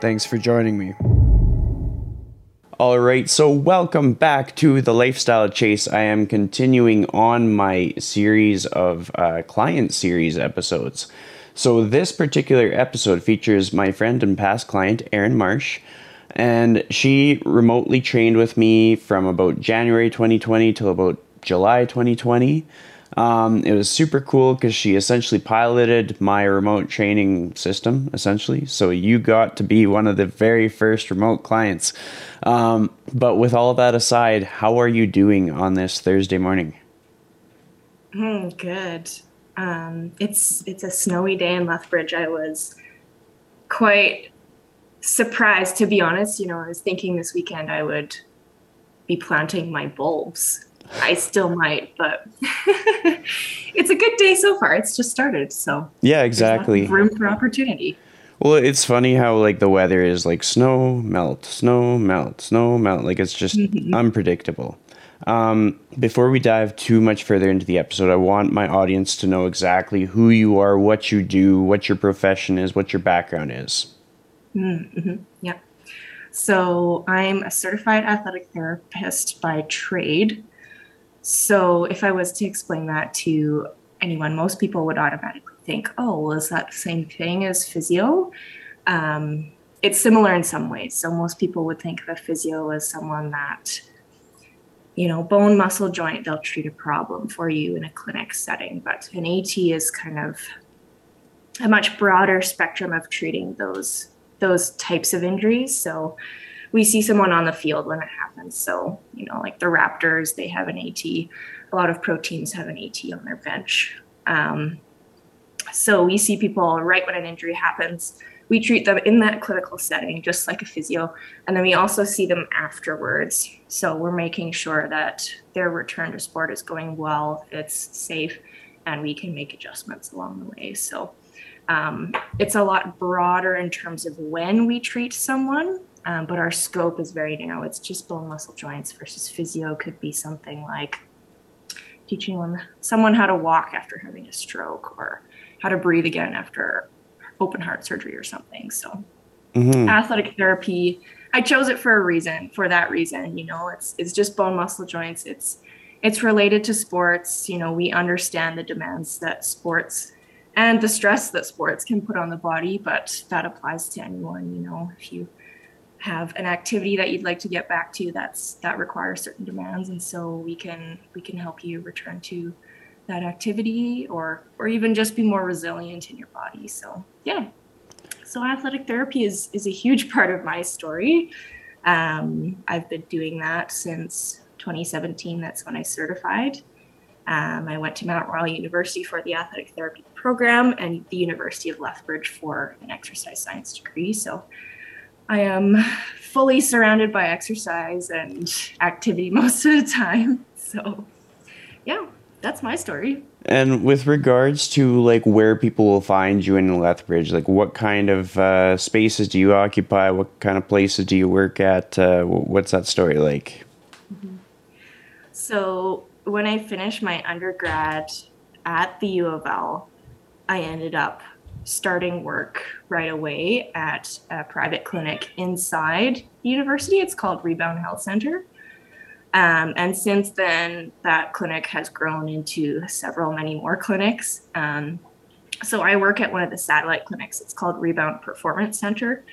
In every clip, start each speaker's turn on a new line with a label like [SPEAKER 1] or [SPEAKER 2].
[SPEAKER 1] Thanks for joining me. All right, so welcome back to the Lifestyle Chase. I am continuing on my series of uh, client series episodes. So, this particular episode features my friend and past client, Erin Marsh, and she remotely trained with me from about January 2020 till about July 2020. Um, it was super cool because she essentially piloted my remote training system, essentially. So you got to be one of the very first remote clients. Um, but with all that aside, how are you doing on this Thursday morning?
[SPEAKER 2] Mm, good. Um, it's it's a snowy day in Lethbridge. I was quite surprised, to be honest. You know, I was thinking this weekend I would be planting my bulbs I still might, but it's a good day so far. It's just started, so
[SPEAKER 1] yeah, exactly.
[SPEAKER 2] Room for opportunity.
[SPEAKER 1] Well, it's funny how like the weather is like snow melt, snow melt, snow melt. Like it's just mm-hmm. unpredictable. Um, before we dive too much further into the episode, I want my audience to know exactly who you are, what you do, what your profession is, what your background is.
[SPEAKER 2] Mm-hmm. Yeah. So I'm a certified athletic therapist by trade. So if I was to explain that to anyone, most people would automatically think, oh, well, is that the same thing as physio? Um, it's similar in some ways. So most people would think of a physio as someone that, you know, bone, muscle, joint, they'll treat a problem for you in a clinic setting. But an AT is kind of a much broader spectrum of treating those those types of injuries. So we see someone on the field when it happens. So, you know, like the Raptors, they have an AT. A lot of pro teams have an AT on their bench. Um, so we see people right when an injury happens. We treat them in that clinical setting, just like a physio. And then we also see them afterwards. So we're making sure that their return to sport is going well, it's safe, and we can make adjustments along the way. So um, it's a lot broader in terms of when we treat someone um, but our scope is very narrow. It's just bone muscle joints versus physio could be something like teaching one, someone how to walk after having a stroke or how to breathe again after open heart surgery or something. So mm-hmm. athletic therapy, I chose it for a reason, for that reason, you know, it's, it's just bone muscle joints. It's, it's related to sports. You know, we understand the demands that sports and the stress that sports can put on the body, but that applies to anyone, you know, if you have an activity that you'd like to get back to that's that requires certain demands and so we can we can help you return to that activity or or even just be more resilient in your body so yeah. So athletic therapy is is a huge part of my story. Um, i've been doing that since 2017 that's when i certified. Um, i went to mount royal university for the athletic therapy program and the university of lethbridge for an exercise science degree so I am fully surrounded by exercise and activity most of the time. So, yeah, that's my story.
[SPEAKER 1] And with regards to like where people will find you in Lethbridge, like what kind of uh, spaces do you occupy? What kind of places do you work at? Uh, what's that story like? Mm-hmm.
[SPEAKER 2] So when I finished my undergrad at the U of L, I ended up starting work right away at a private clinic inside the university. It's called Rebound Health Center. Um, and since then, that clinic has grown into several, many more clinics. Um, so I work at one of the satellite clinics. It's called Rebound Performance Center.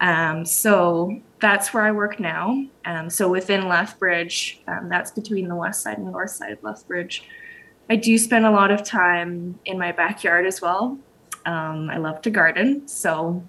[SPEAKER 2] Um, so that's where I work now. Um, so within Lethbridge, um, that's between the west side and north side of Lethbridge. I do spend a lot of time in my backyard as well. Um, I love to garden. So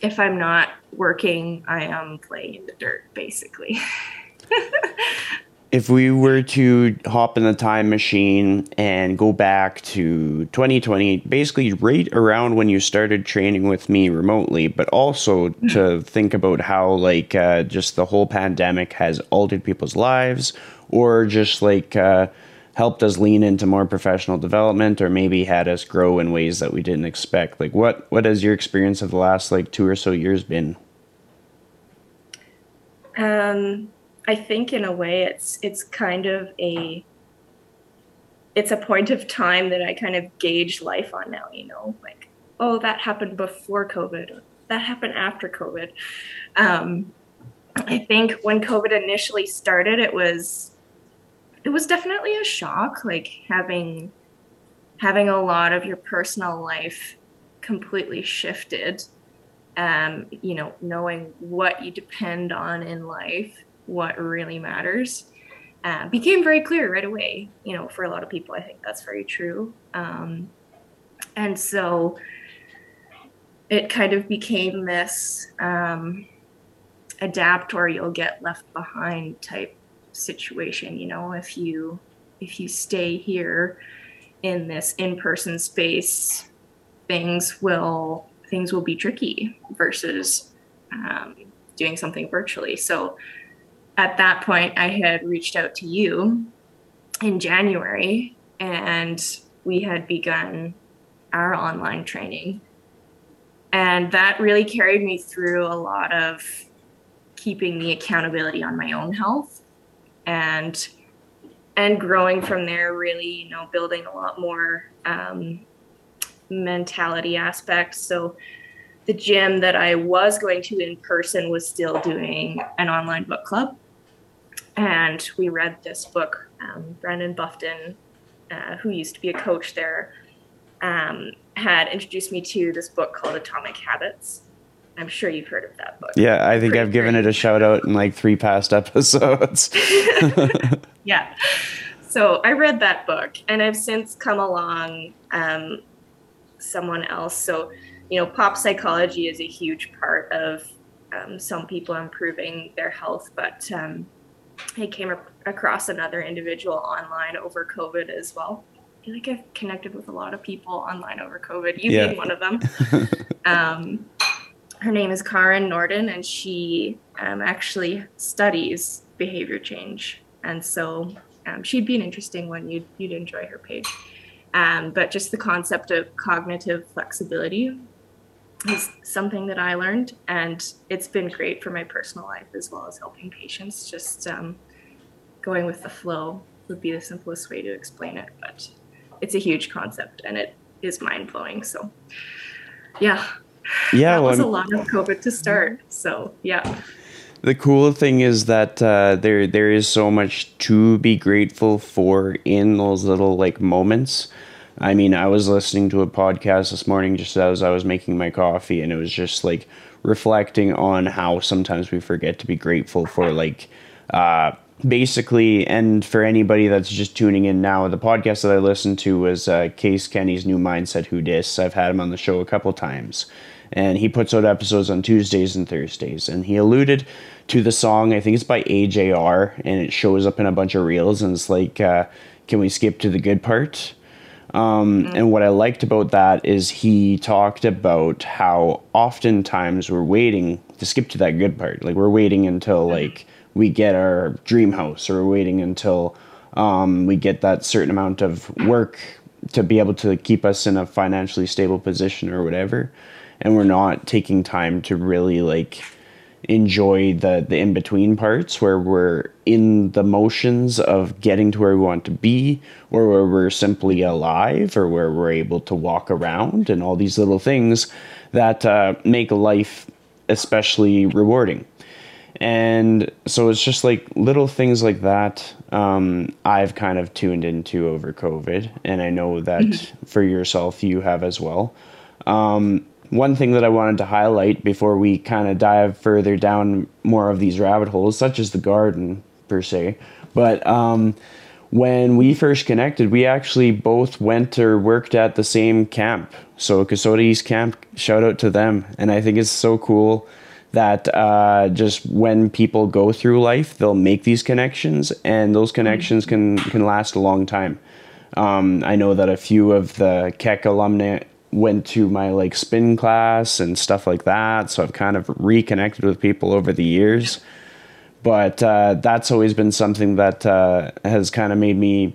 [SPEAKER 2] if I'm not working, I am playing in the dirt, basically.
[SPEAKER 1] if we were to hop in the time machine and go back to 2020, basically right around when you started training with me remotely, but also to think about how like uh, just the whole pandemic has altered people's lives, or just like uh, helped us lean into more professional development, or maybe had us grow in ways that we didn't expect. Like, what what has your experience of the last like two or so years been?
[SPEAKER 2] Um I think in a way it's it's kind of a it's a point of time that I kind of gauge life on now, you know, like, oh, that happened before COVID, or that happened after COVID. Um, I think when COVID initially started, it was it was definitely a shock, like having having a lot of your personal life completely shifted. Um, you know, knowing what you depend on in life what really matters uh, became very clear right away. You know, for a lot of people, I think that's very true. Um, and so it kind of became this um, adapt or you'll get left behind type situation. You know, if you if you stay here in this in-person space, things will things will be tricky versus um, doing something virtually. So at that point, I had reached out to you in January and we had begun our online training. And that really carried me through a lot of keeping the accountability on my own health and and growing from there really you know building a lot more um, mentality aspects so the gym that i was going to in person was still doing an online book club and we read this book. Um, Brendon Buffton, uh, who used to be a coach there, um, had introduced me to this book called Atomic Habits. I'm sure you've heard of that book.
[SPEAKER 1] Yeah, I think Pretty I've given it a shout out in like three past episodes.
[SPEAKER 2] yeah. So I read that book and I've since come along um, someone else. So, you know, pop psychology is a huge part of um, some people improving their health, but um, I came across another individual online over COVID as well. I feel like I've connected with a lot of people online over COVID, you yeah. being one of them. her name is Karen Norden, and she um, actually studies behavior change. And so um, she'd be an interesting one. You'd, you'd enjoy her page. Um, but just the concept of cognitive flexibility is something that I learned, and it's been great for my personal life as well as helping patients. Just um, going with the flow would be the simplest way to explain it, but it's a huge concept and it is mind blowing. So, yeah,
[SPEAKER 1] yeah,
[SPEAKER 2] that was a lot of COVID to start. So, yeah.
[SPEAKER 1] The cool thing is that uh, there there is so much to be grateful for in those little like moments I mean, I was listening to a podcast this morning just as I was making my coffee, and it was just like reflecting on how sometimes we forget to be grateful for like uh, basically and for anybody that's just tuning in now the podcast that i listened to was uh, case kenny's new mindset who dis i've had him on the show a couple times and he puts out episodes on tuesdays and thursdays and he alluded to the song i think it's by ajr and it shows up in a bunch of reels and it's like uh, can we skip to the good part um, mm-hmm. And what I liked about that is he talked about how oftentimes we're waiting to skip to that good part. Like we're waiting until mm-hmm. like we get our dream house, or waiting until um, we get that certain amount of work to be able to keep us in a financially stable position or whatever. And we're not taking time to really like enjoy the the in between parts where we're in the motions of getting to where we want to be or where we're simply alive or where we're able to walk around and all these little things that uh, make life especially rewarding and so it's just like little things like that um, i've kind of tuned into over covid and i know that mm-hmm. for yourself you have as well um, one thing that I wanted to highlight before we kind of dive further down more of these rabbit holes, such as the garden per se, but um, when we first connected, we actually both went or worked at the same camp. So Kasota East Camp, shout out to them, and I think it's so cool that uh, just when people go through life, they'll make these connections, and those connections can can last a long time. Um, I know that a few of the Keck alumni went to my like spin class and stuff like that, so I've kind of reconnected with people over the years. But uh, that's always been something that uh, has kind of made me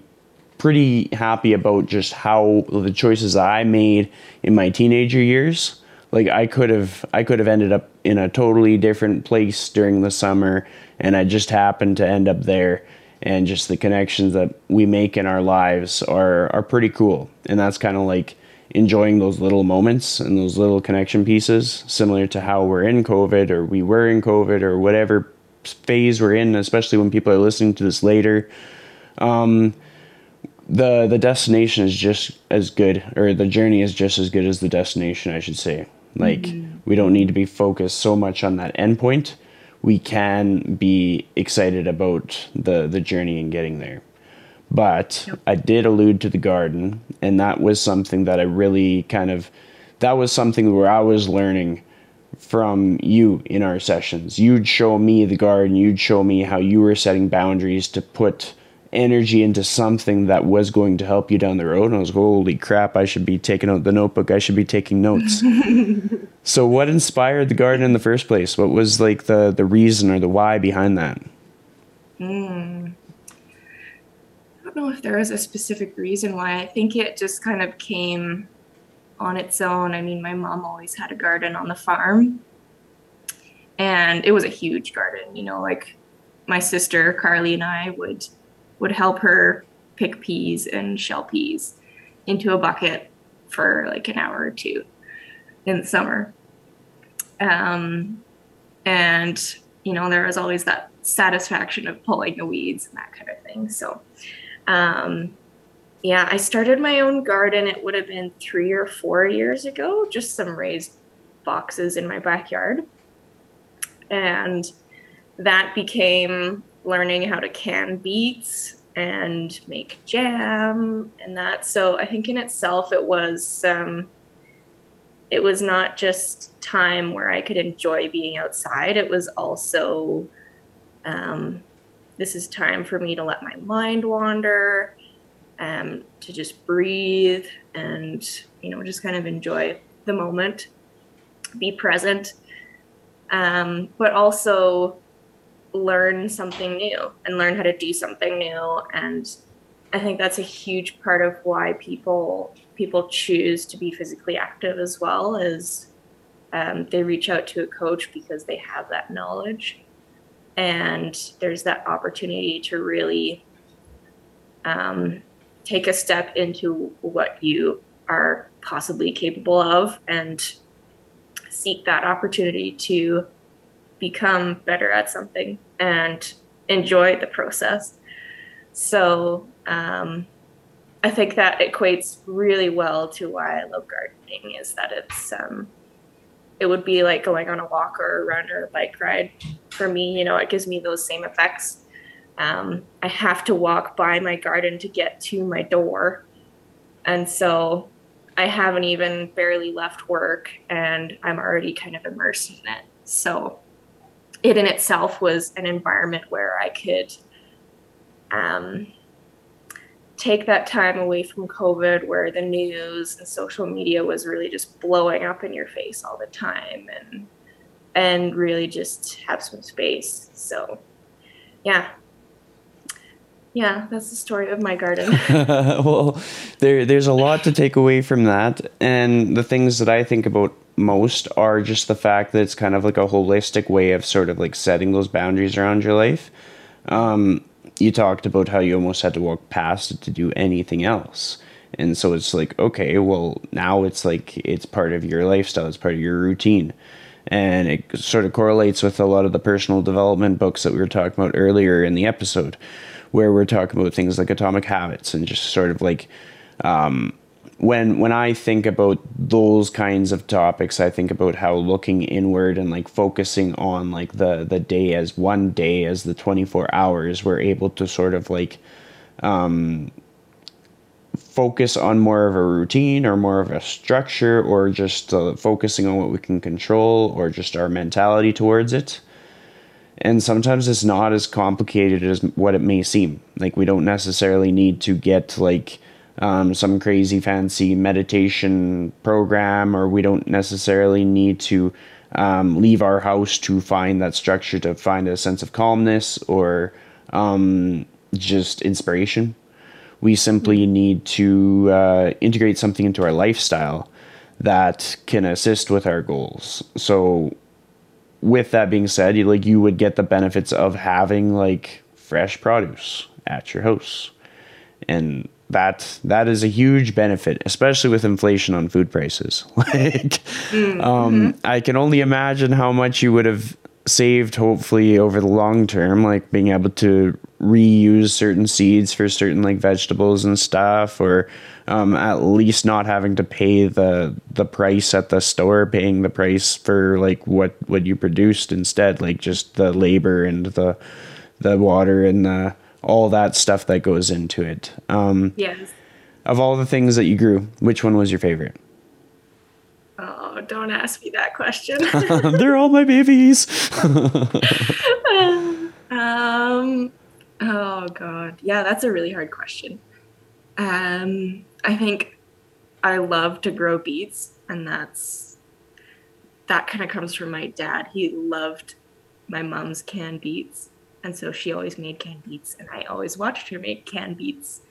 [SPEAKER 1] pretty happy about just how the choices I made in my teenager years like I could have I could have ended up in a totally different place during the summer and I just happened to end up there. And just the connections that we make in our lives are are pretty cool. And that's kind of like enjoying those little moments and those little connection pieces similar to how we're in covid or we were in covid or whatever phase we're in especially when people are listening to this later. Um, the the destination is just as good or the journey is just as good as the destination i should say like mm-hmm. we don't need to be focused so much on that endpoint. We can be excited about the the journey and getting there. But yep. I did allude to the garden, and that was something that I really kind of that was something where I was learning from you in our sessions. You'd show me the garden, you'd show me how you were setting boundaries to put energy into something that was going to help you down the road. And I was, holy crap, I should be taking out the notebook. I should be taking notes. so, what inspired the garden in the first place? What was like the the reason or the why behind that?
[SPEAKER 2] Mm. I don't know if there was a specific reason why. I think it just kind of came on its own. I mean, my mom always had a garden on the farm, and it was a huge garden. You know, like my sister Carly and I would would help her pick peas and shell peas into a bucket for like an hour or two in the summer. Um, and, you know, there was always that satisfaction of pulling the weeds and that kind of thing. So, um, yeah, I started my own garden. It would have been three or four years ago, just some raised boxes in my backyard. And that became learning how to can beets and make jam and that. So I think in itself it was um, it was not just time where I could enjoy being outside. It was also um, this is time for me to let my mind wander, um, to just breathe and you know just kind of enjoy the moment, be present, um, but also learn something new and learn how to do something new. And i think that's a huge part of why people people choose to be physically active as well is um, they reach out to a coach because they have that knowledge. And there's that opportunity to really um, take a step into what you are possibly capable of and seek that opportunity to become better at something and enjoy the process. So um, I think that equates really well to why I love gardening is that it's um, it would be like going on a walk or a run or a bike ride for me. You know, it gives me those same effects. Um, I have to walk by my garden to get to my door, and so I haven't even barely left work, and I'm already kind of immersed in it. So it in itself was an environment where I could um, take that time away from COVID, where the news and social media was really just blowing up in your face all the time, and and really just have some space. So, yeah, yeah, that's the story of my garden.
[SPEAKER 1] well, there there's a lot to take away from that, and the things that I think about most are just the fact that it's kind of like a holistic way of sort of like setting those boundaries around your life. Um, you talked about how you almost had to walk past it to do anything else. And so it's like, okay, well, now it's like it's part of your lifestyle, it's part of your routine. And it sort of correlates with a lot of the personal development books that we were talking about earlier in the episode where we're talking about things like atomic habits and just sort of like um, when when I think about those kinds of topics, I think about how looking inward and like focusing on like the the day as one day as the 24 hours, we're able to sort of like um, focus on more of a routine or more of a structure or just uh, focusing on what we can control or just our mentality towards it. And sometimes it's not as complicated as what it may seem. Like, we don't necessarily need to get like um, some crazy fancy meditation program, or we don't necessarily need to um, leave our house to find that structure to find a sense of calmness or um, just inspiration. We simply need to uh, integrate something into our lifestyle that can assist with our goals. So, with that being said, you, like you would get the benefits of having like fresh produce at your house, and that that is a huge benefit, especially with inflation on food prices. like, mm-hmm. um, I can only imagine how much you would have saved, hopefully, over the long term, like being able to reuse certain seeds for certain like vegetables and stuff, or um, at least not having to pay the the price at the store, paying the price for like what what you produced instead, like just the labor and the the water and the all that stuff that goes into it. Um,
[SPEAKER 2] yes.
[SPEAKER 1] Of all the things that you grew, which one was your favorite?
[SPEAKER 2] Oh, don't ask me that question.
[SPEAKER 1] They're all my babies.
[SPEAKER 2] um, oh God, yeah, that's a really hard question. Um, I think I love to grow beets, and that's that kind of comes from my dad. He loved my mom's canned beets and so she always made canned beets, and I always watched her make canned beets.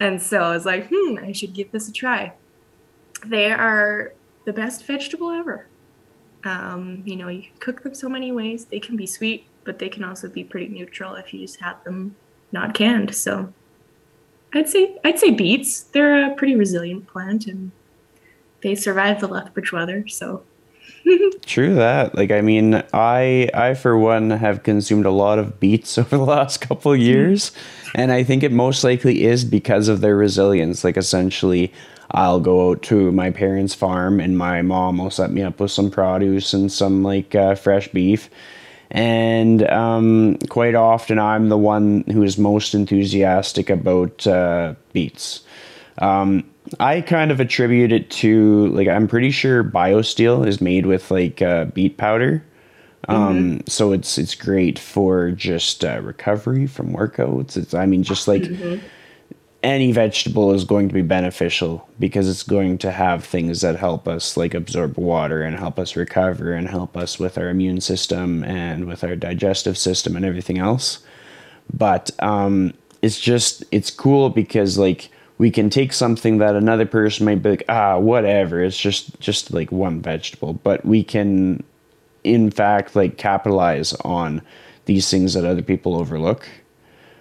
[SPEAKER 2] And so I was like, hmm, I should give this a try. They are the best vegetable ever. Um, you know, you can cook them so many ways. They can be sweet, but they can also be pretty neutral if you just have them not canned. So I'd say I'd say beets. They're a pretty resilient plant and they survive the Lethbridge weather, so
[SPEAKER 1] True that. Like I mean, I I for one have consumed a lot of beets over the last couple years, and I think it most likely is because of their resilience. Like essentially, I'll go out to my parents' farm, and my mom will set me up with some produce and some like uh, fresh beef. And um, quite often, I'm the one who is most enthusiastic about uh, beets. Um, I kind of attribute it to like I'm pretty sure BioSteel is made with like uh, beet powder. Um, mm-hmm. so it's it's great for just uh, recovery from workouts. It's I mean just like mm-hmm. any vegetable is going to be beneficial because it's going to have things that help us like absorb water and help us recover and help us with our immune system and with our digestive system and everything else. But um, it's just it's cool because like we can take something that another person might be like, ah, whatever, it's just just like one vegetable, but we can in fact like capitalize on these things that other people overlook.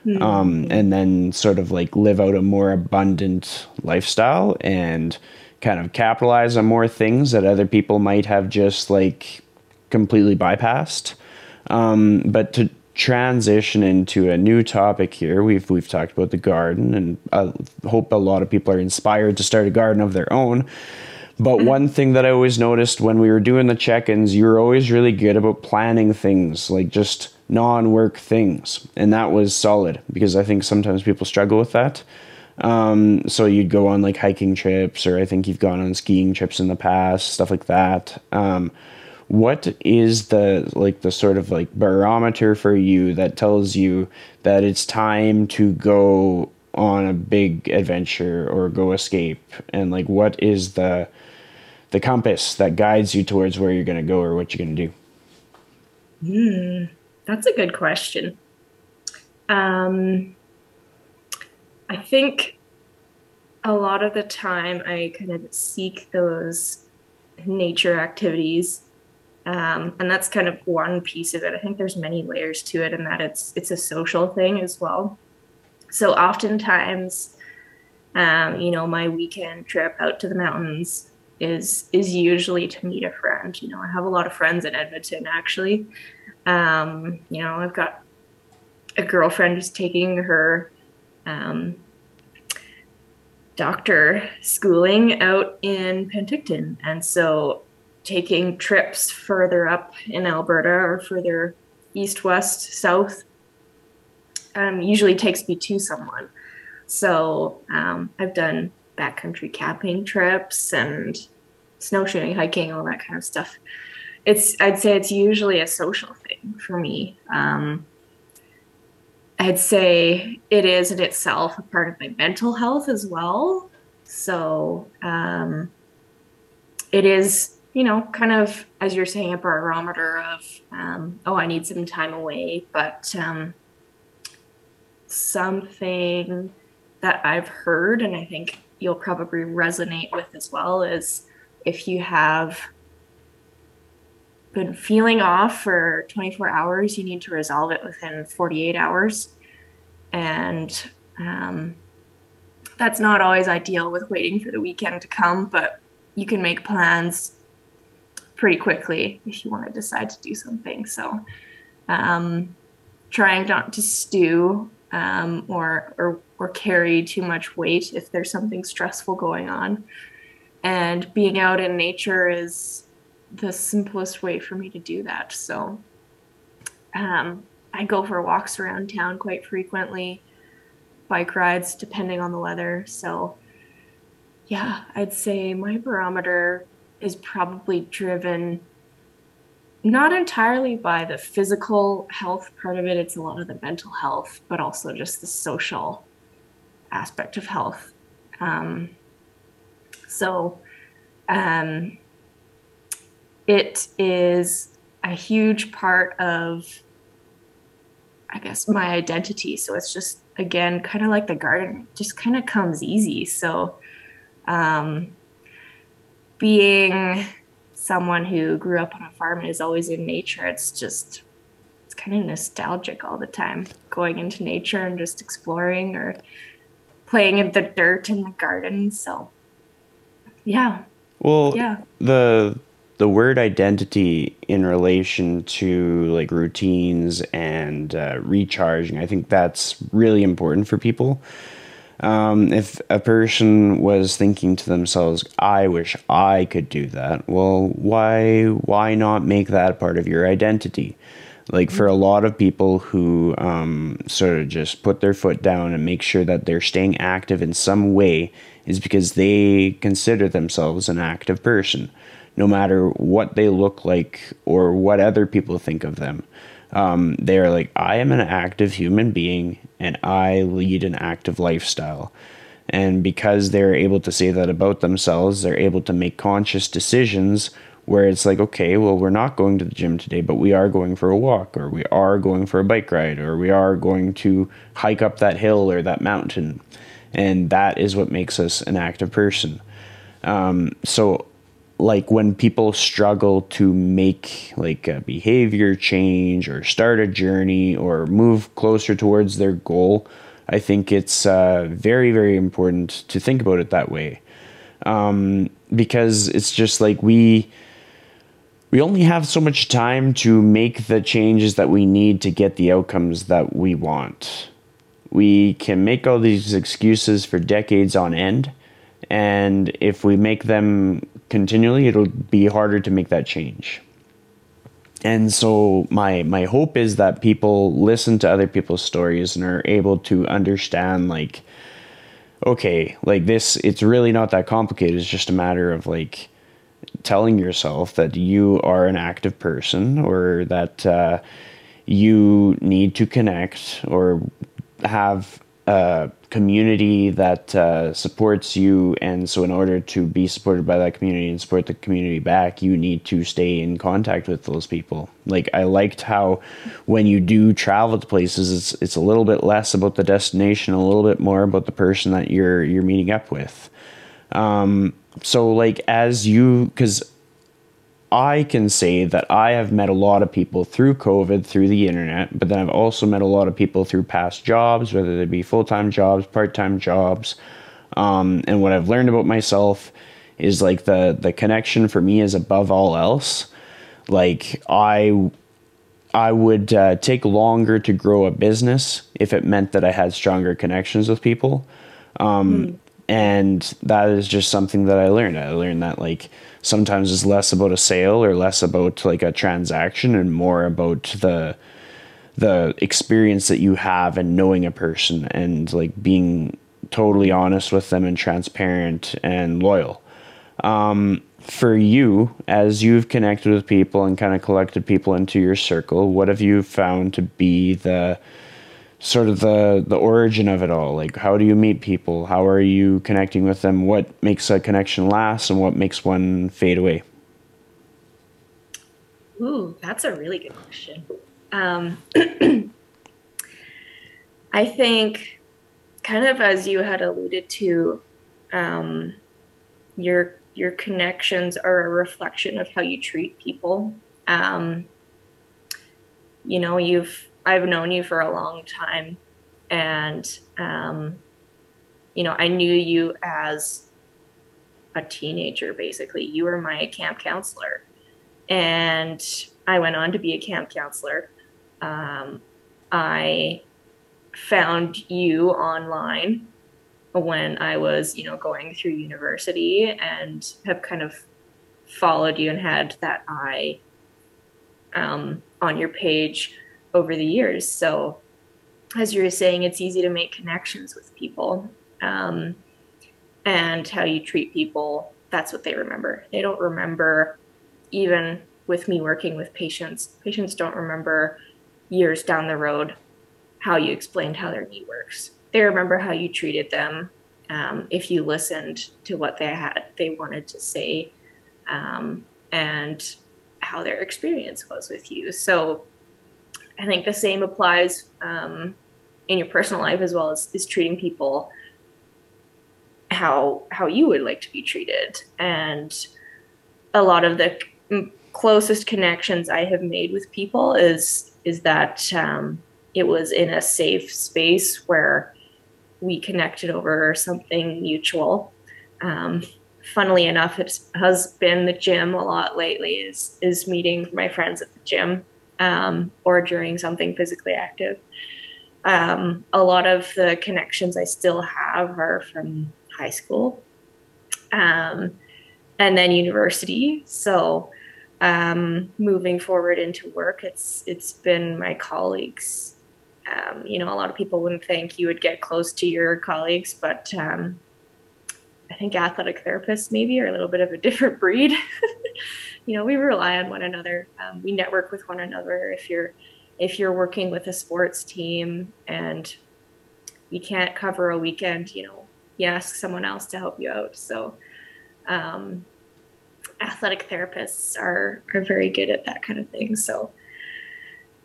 [SPEAKER 1] Mm-hmm. Um, and then sort of like live out a more abundant lifestyle and kind of capitalize on more things that other people might have just like completely bypassed. Um, but to transition into a new topic here. We've we've talked about the garden, and I hope a lot of people are inspired to start a garden of their own. But mm-hmm. one thing that I always noticed when we were doing the check-ins, you were always really good about planning things, like just non-work things, and that was solid because I think sometimes people struggle with that. Um, so you'd go on like hiking trips, or I think you've gone on skiing trips in the past, stuff like that. Um, what is the like the sort of like barometer for you that tells you that it's time to go on a big adventure or go escape? And like what is the the compass that guides you towards where you're going to go or what you're going to do?
[SPEAKER 2] Hmm, that's a good question. Um i think a lot of the time i kind of seek those nature activities um, and that's kind of one piece of it. I think there's many layers to it, and that it's it's a social thing as well. So oftentimes, um, you know, my weekend trip out to the mountains is is usually to meet a friend. You know, I have a lot of friends in Edmonton actually. Um, you know, I've got a girlfriend who's taking her um, doctor schooling out in Penticton, and so taking trips further up in Alberta or further east, west, south um, usually takes me to someone. So um, I've done backcountry camping trips and snowshoeing, hiking, all that kind of stuff. It's I'd say it's usually a social thing for me. Um, I'd say it is in itself a part of my mental health as well. So um, it is, you know, kind of as you're saying, a barometer of um, oh, I need some time away, but um, something that I've heard, and I think you'll probably resonate with as well, is if you have been feeling off for 24 hours, you need to resolve it within 48 hours. And um, that's not always ideal with waiting for the weekend to come, but you can make plans pretty quickly if you want to decide to do something. So, um, trying not to stew um, or, or or carry too much weight if there's something stressful going on, and being out in nature is the simplest way for me to do that. So, um, I go for walks around town quite frequently, bike rides depending on the weather. So, yeah, I'd say my barometer is probably driven not entirely by the physical health part of it, it's a lot of the mental health, but also just the social aspect of health. Um, so, um, it is a huge part of i guess my identity so it's just again kind of like the garden just kind of comes easy so um, being someone who grew up on a farm and is always in nature it's just it's kind of nostalgic all the time going into nature and just exploring or playing in the dirt in the garden so yeah.
[SPEAKER 1] Well yeah. the the word identity in relation to like routines and uh, recharging, I think that's really important for people. Um, if a person was thinking to themselves, "I wish I could do that," well, why why not make that part of your identity? Like for a lot of people who um, sort of just put their foot down and make sure that they're staying active in some way, is because they consider themselves an active person no matter what they look like or what other people think of them. Um, they're like, I am an active human being and I lead an active lifestyle. And because they're able to say that about themselves, they're able to make conscious decisions where it's like, okay, well, we're not going to the gym today, but we are going for a walk, or we are going for a bike ride, or we are going to hike up that hill or that mountain. And that is what makes us an active person. Um, so like when people struggle to make like a behavior change or start a journey or move closer towards their goal i think it's uh, very very important to think about it that way. Um, because it's just like we we only have so much time to make the changes that we need to get the outcomes that we want. We can make all these excuses for decades on end and if we make them continually, it'll be harder to make that change. And so my my hope is that people listen to other people's stories and are able to understand like okay, like this it's really not that complicated. It's just a matter of like telling yourself that you are an active person or that uh, you need to connect or have a community that uh, supports you. And so in order to be supported by that community and support the community back you need to stay in contact with those people. Like i liked how when you do travel to places it's it's a little bit less about the destination a little bit more about the person that you're you're meeting up with. Um so like as you because I can say that I have met a lot of people through COVID, through the internet, but then I've also met a lot of people through past jobs, whether they be full time jobs, part time jobs. Um, and what I've learned about myself is like the the connection for me is above all else. Like I I would uh, take longer to grow a business if it meant that I had stronger connections with people. Um, mm. And that is just something that I learned. I learned that like sometimes it's less about a sale or less about like a transaction and more about the the experience that you have and knowing a person and like being totally honest with them and transparent and loyal. Um, for you, as you've connected with people and kind of collected people into your circle, what have you found to be the sort of the the origin of it all? Like, how do you meet people? How are you connecting with them? What makes a connection last, and what makes one fade away?
[SPEAKER 2] Ooh, that's a really good question. Um, I think, kind of as you had alluded to, um, your your connections are a reflection of how you treat people. Um, you know, you've I've known you for a long time, and um, you know, I knew you as a teenager. Basically, you were my camp counselor, and I went on to be a camp counselor. Um, I found you online when I was, you know, going through university and have kind of followed you and had that eye um, on your page over the years. So, as you were saying, it's easy to make connections with people. Um, and how you treat people, that's what they remember. They don't remember, even with me working with patients, patients don't remember years down the road how you explained how their knee works. They remember how you treated them. Um, if you listened to what they had, they wanted to say, um, and how their experience was with you. So I think the same applies um, in your personal life as well as is treating people how how you would like to be treated. And a lot of the closest connections I have made with people is is that um, it was in a safe space where we connected over something mutual. Um, funnily enough, it has been the gym a lot lately. Is is meeting my friends at the gym um, or during something physically active. Um, a lot of the connections I still have are from high school, um, and then university. So um, moving forward into work, it's it's been my colleagues um, you know, a lot of people wouldn't think you would get close to your colleagues, but um, I think athletic therapists maybe are a little bit of a different breed. You know, we rely on one another. Um, we network with one another. If you're if you're working with a sports team and you can't cover a weekend, you know, you ask someone else to help you out. So, um, athletic therapists are are very good at that kind of thing. So,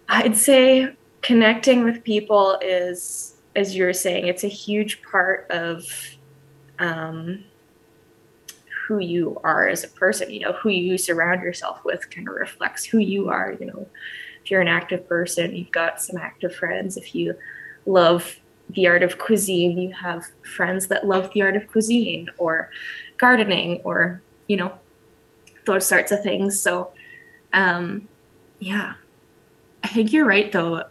[SPEAKER 2] I'd say connecting with people is, as you were saying, it's a huge part of um, who you are as a person. You know, who you surround yourself with kind of reflects who you are. You know, if you're an active person, you've got some active friends. If you love the art of cuisine, you have friends that love the art of cuisine or gardening or, you know, those sorts of things. So, um, yeah, I think you're right though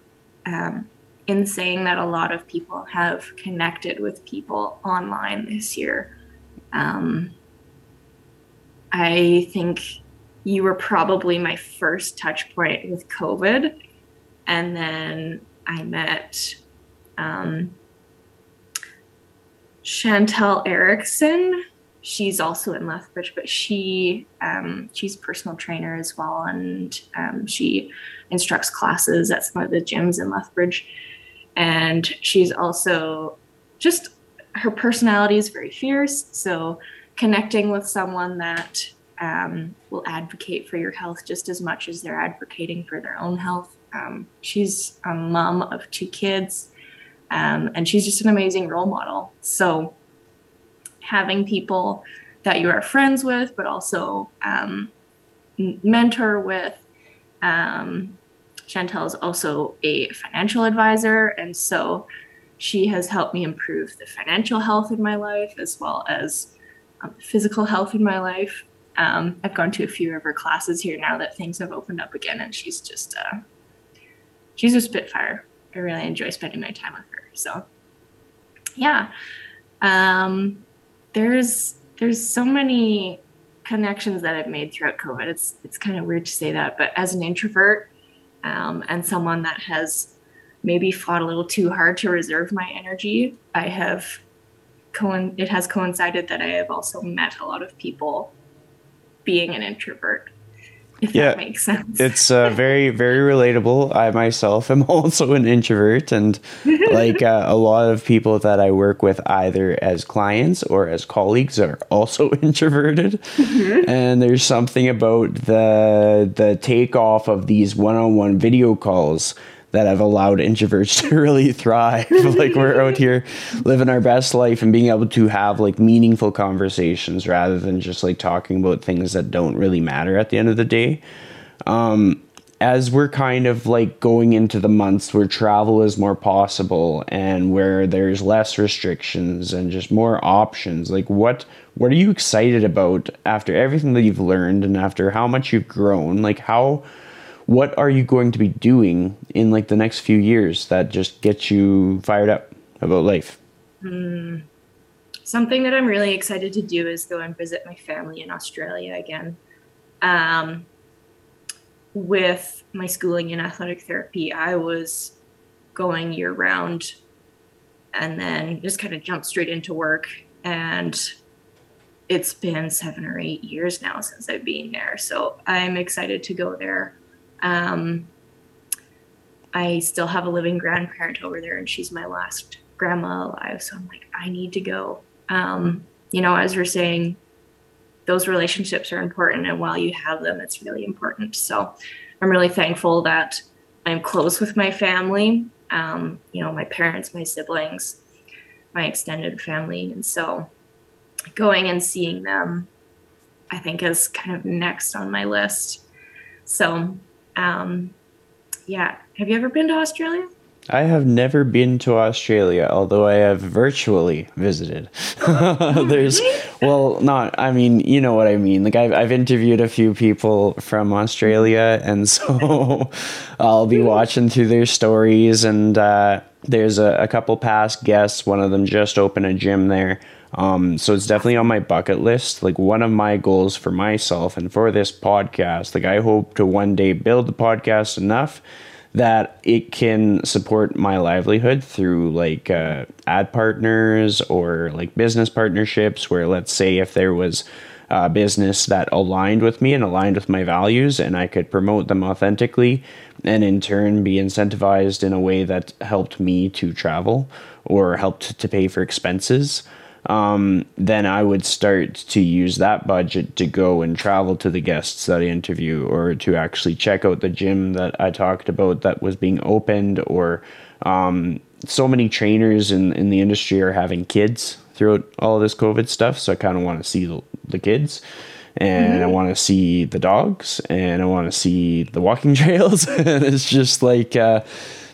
[SPEAKER 2] um, in saying that a lot of people have connected with people online this year. Um, I think you were probably my first touch point with COVID. And then I met um, Chantel Erickson. She's also in Lethbridge, but she um, she's personal trainer as well, and um, she instructs classes at some of the gyms in Lethbridge. And she's also just her personality is very fierce. So connecting with someone that um, will advocate for your health just as much as they're advocating for their own health. Um, she's a mom of two kids, um, and she's just an amazing role model. So having people that you are friends with, but also um, mentor with, um, Chantel is also a financial advisor, and so she has helped me improve the financial health in my life as well as physical health in my life. Um, I've gone to a few of her classes here now that things have opened up again, and she's just uh, she's a spitfire. I really enjoy spending my time with her. So, yeah, um, there's there's so many connections that I've made throughout COVID. It's it's kind of weird to say that, but as an introvert um, and someone that has maybe fought a little too hard to reserve my energy, I have co- it has coincided that I have also met a lot of people being an introvert. If
[SPEAKER 1] Yeah.
[SPEAKER 2] that makes sense.
[SPEAKER 1] It's uh, very, very relatable. I myself am also an introvert, and like uh, a lot of people that I work with, either as clients or as colleagues, are also introverted. And there's something about the the takeoff of these one-on-one video calls that have allowed introverts to really thrive. like we're out here living our best life and being able to have like meaningful conversations rather than just like talking about things that don't really matter at the end of the day Um, as we're kind of like going into the months where travel is more possible and where there's less restrictions and just more options like what what are you excited about after everything that you've learned and after how much you've grown like how what are you going to be doing in like the next few years that just gets you fired up about life
[SPEAKER 2] Something that I'm really excited to do is go and visit my family in Australia again. Um, with my schooling in athletic therapy, I was going year round and then just kind of jumped straight into work. And it's been seven or eight years now since I've been there. So I'm excited to go there. Um, I still have a living grandparent over there, and she's my last grandma alive. So I'm like, I need to go. Um, you know, as we're saying, those relationships are important, and while you have them, it's really important. So I'm really thankful that I'm close with my family. Um, you know, my parents, my siblings, my extended family, and so going and seeing them, I think, is kind of next on my list. So, um, yeah. Have you ever been to Australia?
[SPEAKER 1] I have never been to Australia, although I have virtually visited. There's, well, not, I mean, you know what I mean. Like, I've, I've interviewed a few people from Australia, and so I'll be watching through their stories. And uh, there's a, a couple past guests. One of them just opened a gym there. Um, so it's definitely on my bucket list. Like, one of my goals for myself and for this podcast, like, I hope to one day build the podcast enough that it can support my livelihood through like uh, ad partners or like business partnerships where let's say if there was a business that aligned with me and aligned with my values and i could promote them authentically and in turn be incentivized in a way that helped me to travel or helped to pay for expenses um, then I would start to use that budget to go and travel to the guests that I interview or to actually check out the gym that I talked about that was being opened or um, so many trainers in, in the industry are having kids throughout all this COVID stuff. So I kind of want to see the, the kids and I want to see the dogs and I want to see the walking trails. and it's just like, uh,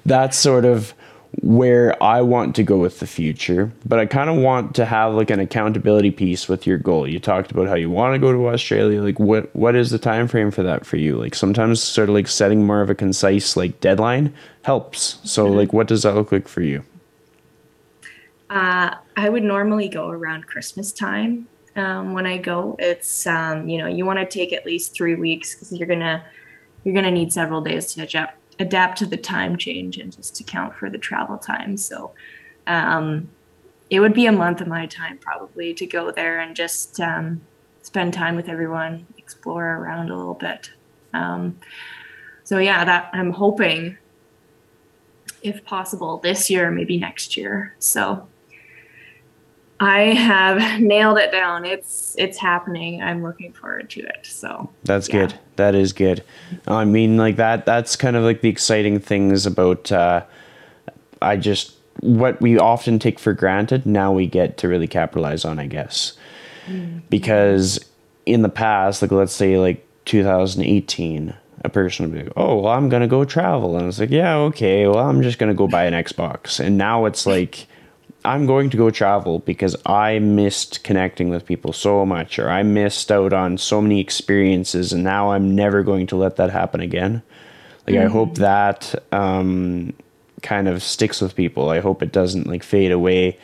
[SPEAKER 1] that's sort of where I want to go with the future, but I kind of want to have like an accountability piece with your goal. You talked about how you want to go to Australia. Like what what is the time frame for that for you? Like sometimes sort of like setting more of a concise like deadline helps. So like what does that look like for you?
[SPEAKER 2] Uh, I would normally go around Christmas time um, when I go. It's um, you know you want to take at least three weeks because you're gonna you're gonna need several days to adapt adapt to the time change and just account for the travel time. So um, it would be a month of my time probably to go there and just um, spend time with everyone, explore around a little bit. Um, so yeah, that I'm hoping, if possible, this year, maybe next year. So I have nailed it down. It's it's happening. I'm looking forward to it. So
[SPEAKER 1] That's
[SPEAKER 2] yeah.
[SPEAKER 1] good. That is good. I mean, like that. That's kind of like the exciting things about. Uh, I just what we often take for granted. Now we get to really capitalize on, I guess, because in the past, like let's say like 2018, a person would be like, "Oh, well, I'm gonna go travel," and it's like, "Yeah, okay. Well, I'm just gonna go buy an Xbox," and now it's like. I'm going to go travel because I missed connecting with people so much, or I missed out on so many experiences, and now I'm never going to let that happen again. Like, I hope that um, kind of sticks with people. I hope it doesn't like fade away,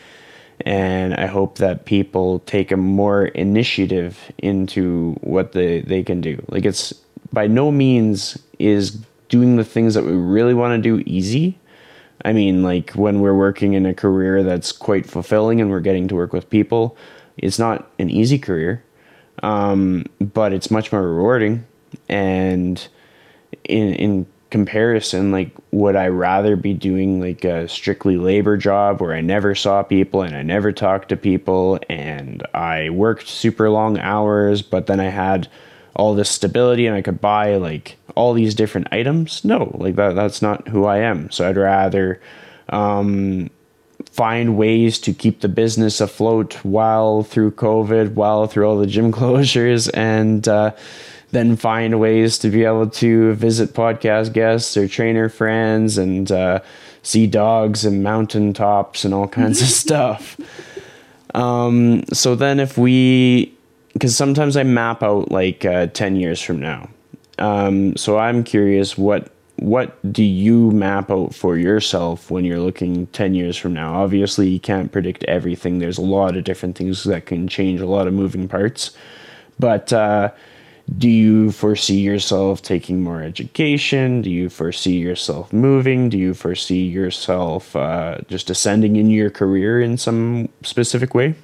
[SPEAKER 1] and I hope that people take a more initiative into what they they can do. Like, it's by no means is doing the things that we really want to do easy I mean, like when we're working in a career that's quite fulfilling and we're getting to work with people, it's not an easy career, um, but it's much more rewarding. And in in comparison, like would I rather be doing like a strictly labor job where I never saw people and I never talked to people and I worked super long hours, but then I had all this stability and I could buy like all these different items? No, like that that's not who I am. So I'd rather um, find ways to keep the business afloat while through COVID, while through all the gym closures and uh, then find ways to be able to visit podcast guests or trainer friends and uh, see dogs and mountaintops and all kinds of stuff. Um, so then if we, because sometimes I map out like uh, 10 years from now. Um, so I'm curious what what do you map out for yourself when you're looking 10 years from now obviously you can't predict everything there's a lot of different things that can change a lot of moving parts but uh, do you foresee yourself taking more education? Do you foresee yourself moving? Do you foresee yourself uh, just ascending in your career in some specific way?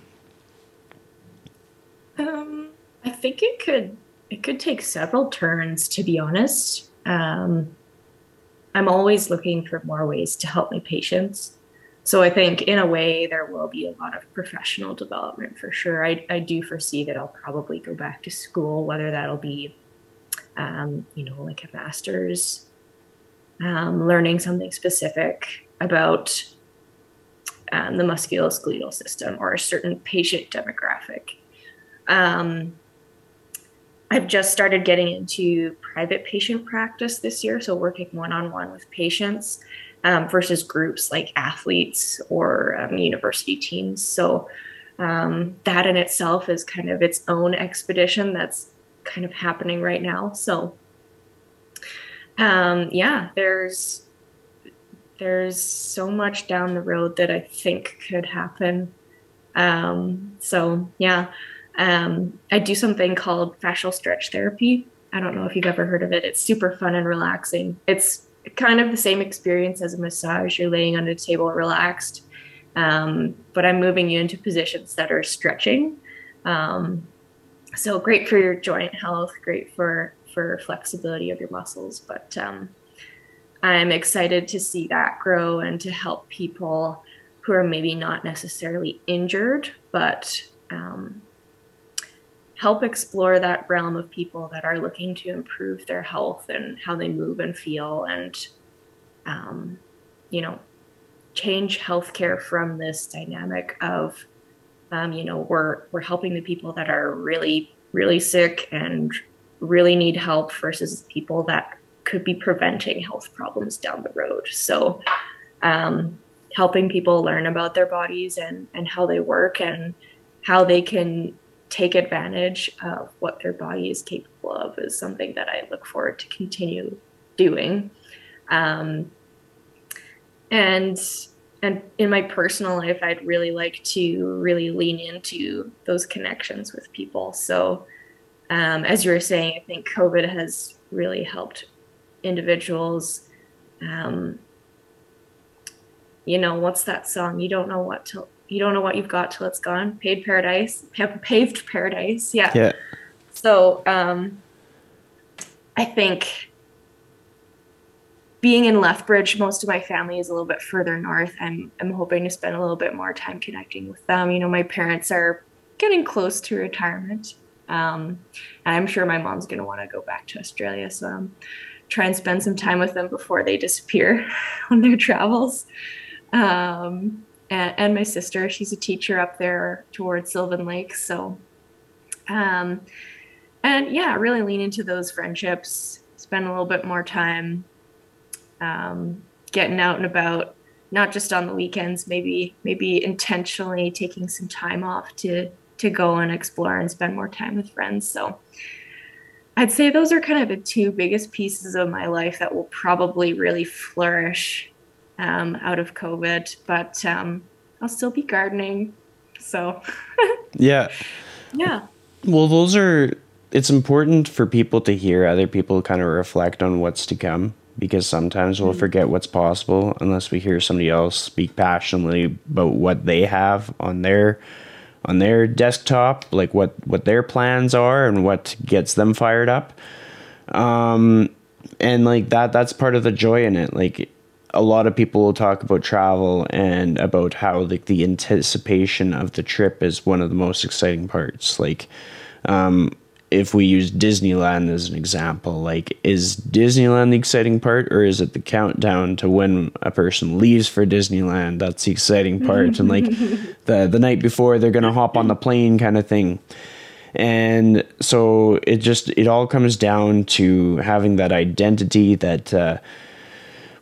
[SPEAKER 2] Um, I think it could it could take several turns. To be honest, um, I'm always looking for more ways to help my patients. So I think in a way there will be a lot of professional development for sure. I, I do foresee that I'll probably go back to school, whether that'll be, um, you know, like a master's, um, learning something specific about um, the musculoskeletal system or a certain patient demographic. Um, I've just started getting into private patient practice this year, so working one on one with patients um, versus groups like athletes or um, university teams. So um, that in itself is kind of its own expedition that's kind of happening right now. So um, yeah, there's there's so much down the road that I think could happen. Um, so yeah, um, I do something called fascial stretch therapy. I don't know if you've ever heard of it. It's super fun and relaxing. It's kind of the same experience as a massage. You're laying on a table relaxed, um, but I'm moving you into positions that are stretching. Um, so great for your joint health, great for for flexibility of your muscles. But um, I'm excited to see that grow and to help people who are maybe not necessarily injured, but um, help explore that realm of people that are looking to improve their health and how they move and feel and um, you know change healthcare from this dynamic of um, you know we're we're helping the people that are really really sick and really need help versus people that could be preventing health problems down the road. So um, helping people learn about their bodies and and how they work and how they can take advantage of what their body is capable of is something that I look forward to continue doing. Um, and and in my personal life, I'd really like to really lean into those connections with people. So, um, as you were saying, I think COVID has really helped individuals. Um, you know, what's that song? You don't know what to you don't know what you've got till it's gone. Paid paradise, paved paradise. Yeah.
[SPEAKER 1] Yeah.
[SPEAKER 2] So um, I think being in Lethbridge, most of my family is a little bit further north. I'm I'm hoping to spend a little bit more time connecting with them. You know, my parents are getting close to retirement. Um, and I'm sure my mom's gonna want to go back to Australia, so I'm try and spend some time with them before they disappear on their travels. Um, and, and my sister. She's a teacher up there towards Sylvan Lake. So, um, and yeah, really lean into those friendships, spend a little bit more time um, getting out and about, not just on the weekends, maybe, maybe intentionally taking some time off to, to go and explore and spend more time with friends. So, I'd say those are kind of the two biggest pieces of my life that will probably really flourish um, out of COVID, but um, I'll still be gardening. So,
[SPEAKER 1] yeah.
[SPEAKER 2] Yeah.
[SPEAKER 1] Well, those are, it's important for people to hear other people kind of reflect on what's to come. because sometimes we'll forget what's possible unless we hear somebody else speak passionately about what they have on their on their desktop, like what what their plans are and what gets them fired up. Um, and like that that's part of the joy in it. Like a lot of people will talk about travel and about how like the anticipation of the trip is one of the most exciting parts. Like um if we use Disneyland as an example, like is Disneyland the exciting part or is it the countdown to when a person leaves for Disneyland? That's the exciting part. and like the the night before they're gonna hop on the plane kind of thing. And so it just it all comes down to having that identity that uh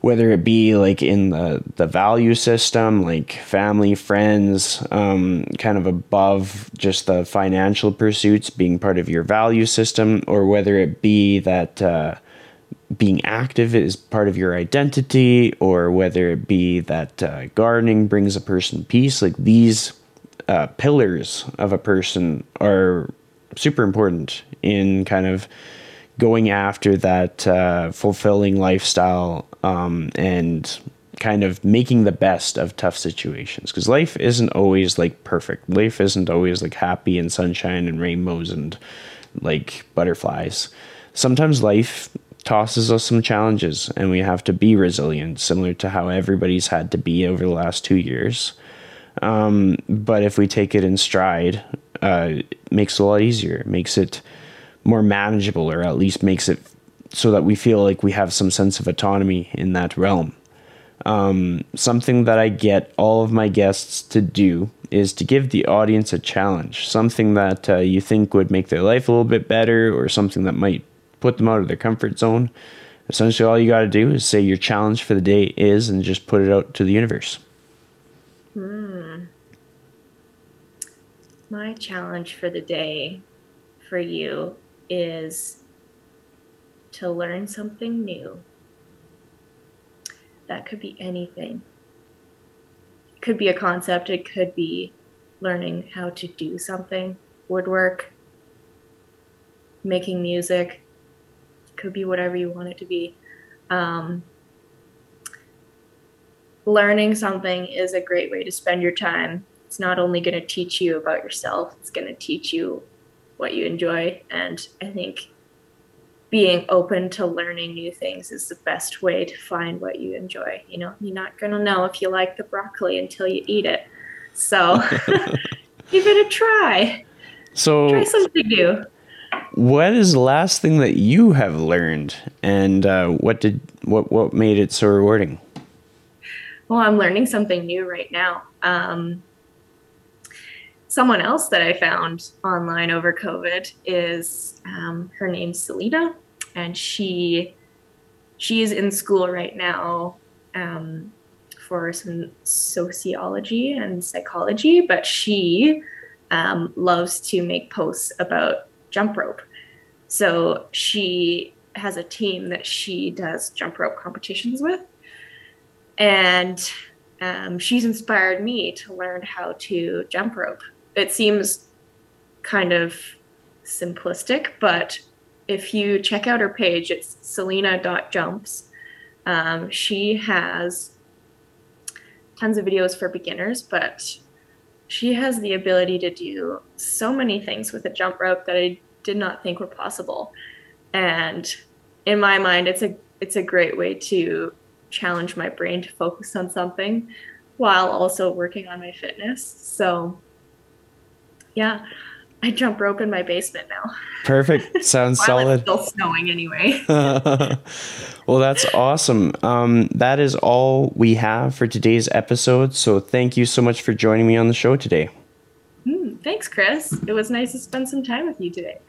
[SPEAKER 1] whether it be like in the the value system like family friends um, kind of above just the financial pursuits being part of your value system or whether it be that uh, being active is part of your identity or whether it be that uh, gardening brings a person peace like these uh, pillars of a person are super important in kind of going after that uh, fulfilling lifestyle um, and kind of making the best of tough situations. Because life isn't always like perfect. Life isn't always like happy and sunshine and rainbows and like butterflies. Sometimes life tosses us some challenges and we have to be resilient similar to how everybody's had to be over the last two years. Um, but if we take it in stride uh, it makes it a lot easier. It makes it more manageable or at least makes it so that we feel like we have some sense of autonomy in that realm. Um, something that I get all of my guests to do is to give the audience a challenge, something that uh, you think would make their life a little bit better or something that might put them out of their comfort zone. Essentially, all you got to do is say your challenge for the day is and just put it out to the universe.
[SPEAKER 2] Hmm. My challenge for the day for you is to learn something new. That could be anything. It could be a concept, it could be learning how to do something, woodwork, making music, it could be whatever you want it to be. Um, learning something is a great way to spend your time. It's not only going to teach you about yourself, it's going to teach you what you enjoy. And I think being open to learning new things is the best way to find what you enjoy. You know, you're not going to know if you like the broccoli until you eat it. So give it a try.
[SPEAKER 1] So
[SPEAKER 2] try something new.
[SPEAKER 1] What is the last thing that you have learned, and uh, what did what what made it so rewarding?
[SPEAKER 2] Well, I'm learning something new right now. Um, someone else that I found online over COVID is um, her name's Selena, and she she's in school right now um, for some sociology and psychology, but she um, loves to make posts about jump rope. So she has a team that she does jump rope competitions with, and um, she's inspired me to learn how to jump rope. It seems kind of simplistic, but if you check out her page, it's selena.jumps. Um, she has tons of videos for beginners, but she has the ability to do so many things with a jump rope that I did not think were possible. And in my mind, it's a it's a great way to challenge my brain to focus on something while also working on my fitness. So yeah, I jump rope in my basement now.
[SPEAKER 1] Perfect. Sounds solid.
[SPEAKER 2] It's still snowing anyway.
[SPEAKER 1] well, that's awesome. Um, that is all we have for today's episode. So thank you so much for joining me on the show today.
[SPEAKER 2] Mm, thanks, Chris. It was nice to spend some time with you today.